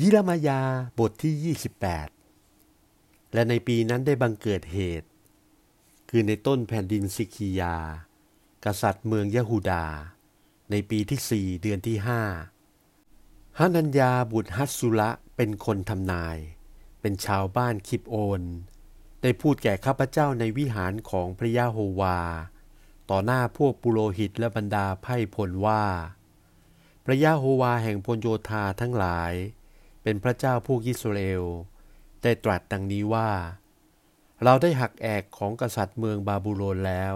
ยิรมายาบทที่ 28 และในปีนั้นได้บังเกิดเหตุ คือในต้นแผ่นดินซิกียา กษัตริย์เมืองยะฮูดา ในปีที่สี่เดือนที่ห้าฮานัญญาบุตรฮัสสุละเป็นคนทำนาย เป็นชาวบ้านคิบโอน ได้พูดแก่ข้าพเจ้าในวิหารของพระยาโฮวา ต่อหน้าพวกปุโรหิตและบรรดาไพ่พลว่า พระยาโฮวาแห่งพลโยธาทั้งหลาย เป็นพระเจ้าพวกอิสราเอล ได้ตรัสดังนี้ว่า เราได้หักแอกของกษัตริย์เมืองบาบูโลนแล้ว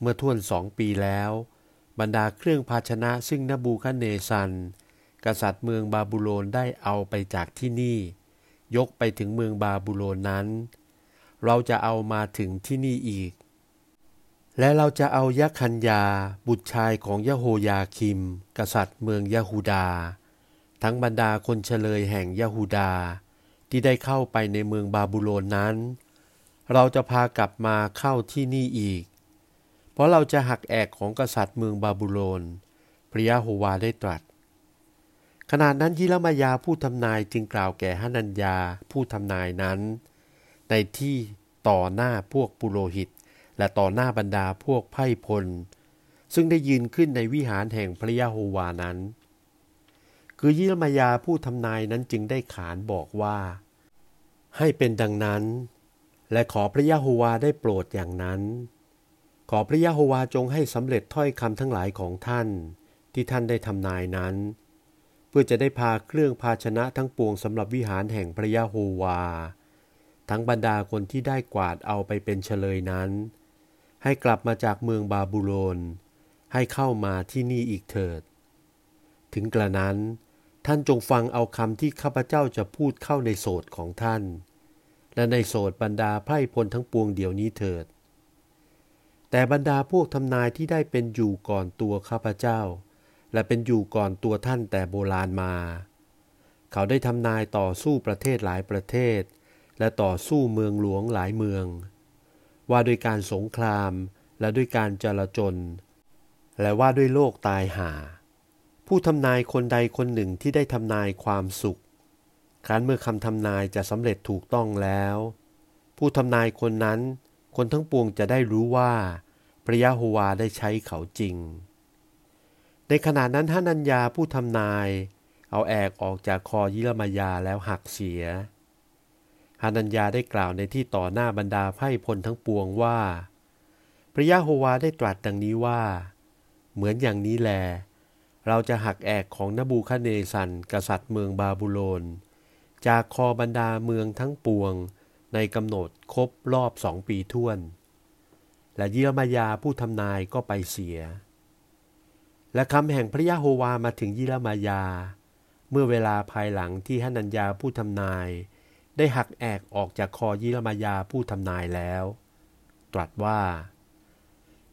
เมื่อท่วนสองปีแล้ว บรรดาเครื่องภาชนะซึ่งนบูคันเนซัน กษัตริย์เมืองบาบูโลนได้เอาไปจากที่นี่ ยกไปถึงเมืองบาบูโลนนั้น เราจะเอามาถึงที่นี่อีก และเราจะเอายักคัญยาบุตรชายของยะโฮยาคิม กษัตริย์เมืองยะฮูดา ทั้งบรรดาคนเฉลยแห่งยะฮูดา ที่ได้เข้าไปในเมืองบาบูโลนนั้น เราจะพากลับมาเข้าที่นี่อีก เพราะเราจะหักแอกของกษัตริย์เมืองบาบูโลน พระยะโฮวาได้ตรัส ขณะนั้นยิรมายาผู้ทำนายจึงกล่าวแก่ฮานัญญาผู้ทำนายนั้น ในที่ต่อหน้าพวกปุโรหิต และต่อหน้าบรรดาพวกไพ่พล ซึ่งได้ยืนขึ้นในวิหารแห่งพระยะโฮวานั้น คือยิรมายาผู้ทำนายนั้นจึงได้ขานบอกว่า ให้เป็นดังนั้น และขอพระยะโฮวาได้โปรดอย่างนั้น ขอพระยะโฮวาจงให้สำเร็จถ้อยคำทั้งหลายของท่านที่ท่านได้ทำนายนั้น เพื่อจะได้พาเครื่องภาชนะทั้งปวงสำหรับวิหารแห่งพระยะโฮวา ทั้งบรรดาคนที่ได้กวาดเอาไปเป็นเฉลยนั้น ให้กลับมาจากเมืองบาบูโลนให้เข้ามาที่นี่อีกเถิด ถึงกระนั้น ท่านจงฟังเอาคำที่ข้าพเจ้าจะพูดเข้าในโสดของท่าน และในโสดบรรดาไพร่พลทั้งปวงเดี๋ยวนี้เถิด แต่บรรดาพวกทำนายที่ได้เป็นอยู่ก่อนตัวข้าพเจ้า และเป็นอยู่ก่อนตัวท่านแต่โบราณมา เขาได้ทำนายต่อสู้ประเทศหลายประเทศ และต่อสู้เมืองหลวงหลายเมือง ว่าด้วยการสงครามและด้วยการจลาจลและว่าด้วยโลกตายหา ผู้ทำนายคนใดคนหนึ่งที่ได้ทำนายความสุขครั้นเมื่อคำทำนายจะสำเร็จถูกต้องแล้ว ผู้ทำนายคนนั้น คนทั้งปวงจะได้รู้ว่า พระยะโฮวาได้ใช้เขาจริง ในขณะนั้นท่านัญญาผู้ทำนาย เอาแอกออกจากคอยิรมายาแล้วหักเสียฮานัญญาได้กล่าวในที่ต่อหน้าบรรดาไพ่พลทั้งปวงว่า พระยะโฮวาได้ตรัสดังนี้ว่า เหมือนอย่างนี้แล เราจะหักแอกของนบูคาเนสันกษัตริย์เมืองบาบูโลน จากคอบรรดาเมืองทั้งปวง ในกำหนดครบรอบสองปีท่วน และยิรมายาผู้ทำนายก็ไปเสีย และคำแห่งพระยะโฮวามาถึงยิรมายา เมื่อเวลาภายหลังที่ฮันัญญาผู้ทำนาย ได้หักแอกออกจากคอยิรมายาผู้ทำนายแล้ว ตรัสว่า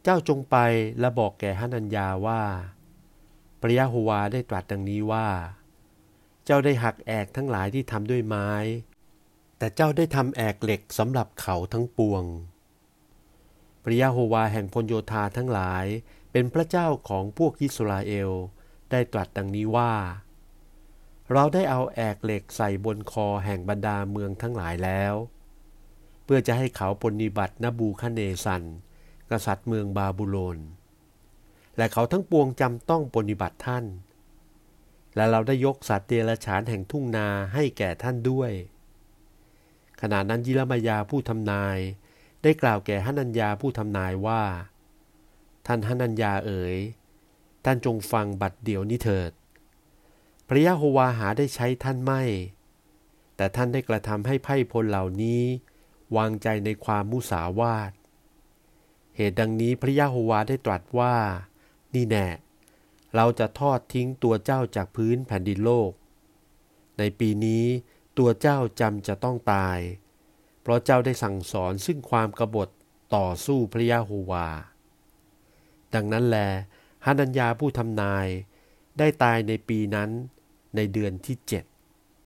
เจ้าจงไปและบอกแก่ฮันัญญาว่า ระยะโฮวาได้ตรัสดังนี้ว่า เจ้าได้หักแอกทั้งหลายที่ทำด้วยไม้ แต่เจ้าได้ทำแอกเหล็กสำหรับเขาทั้งปวง พระยะโฮวาแห่งพลโยธาทั้งหลายเป็นพระเจ้าของพวกยิสราเอล ได้ตรัสดังนี้ว่า เราได้เอาแอกเหล็กใส่บนคอแห่งบรรดาเมืองทั้งหลายแล้ว เพื่อจะให้เขาปฏิบัตินบูคเนสัน กษัตริย์เมืองบาบูโลน และเขาทั้งปวงจำต้องปฏิบัติท่าน และเราได้ยกสัตว์เดรัจฉานแห่งทุ่งนาให้แก่ท่านด้วย ขณะนั้นยิรมายาผู้ทำนาย ได้กล่าวแก่ฮันัญญาผู้ทำนายว่า ท่านฮันัญญาเอ๋ย ท่านจงฟังบัดเดี๋ยวนี้เถิด พระยะโฮวาหาได้ใช้ท่านไม่ แต่ท่านได้กระทำให้ไพ่พลเหล่านี้ วางใจในความมุสาวาทเหตุดังนี้พระยะโฮวาได้ตรัสว่า นี่แน่ เราจะทอดทิ้งตัวเจ้าจากพื้นแผ่นดินโลก ในปีนี้ตัวเจ้าจำจะต้องตาย เพราะเจ้าได้สั่งสอนซึ่งความกบฏต่อสู้พระยาโฮวา ดังนั้นแลฮานัญญาผู้ทำนายได้ตายในปีนั้นในเดือนที่เจ็ด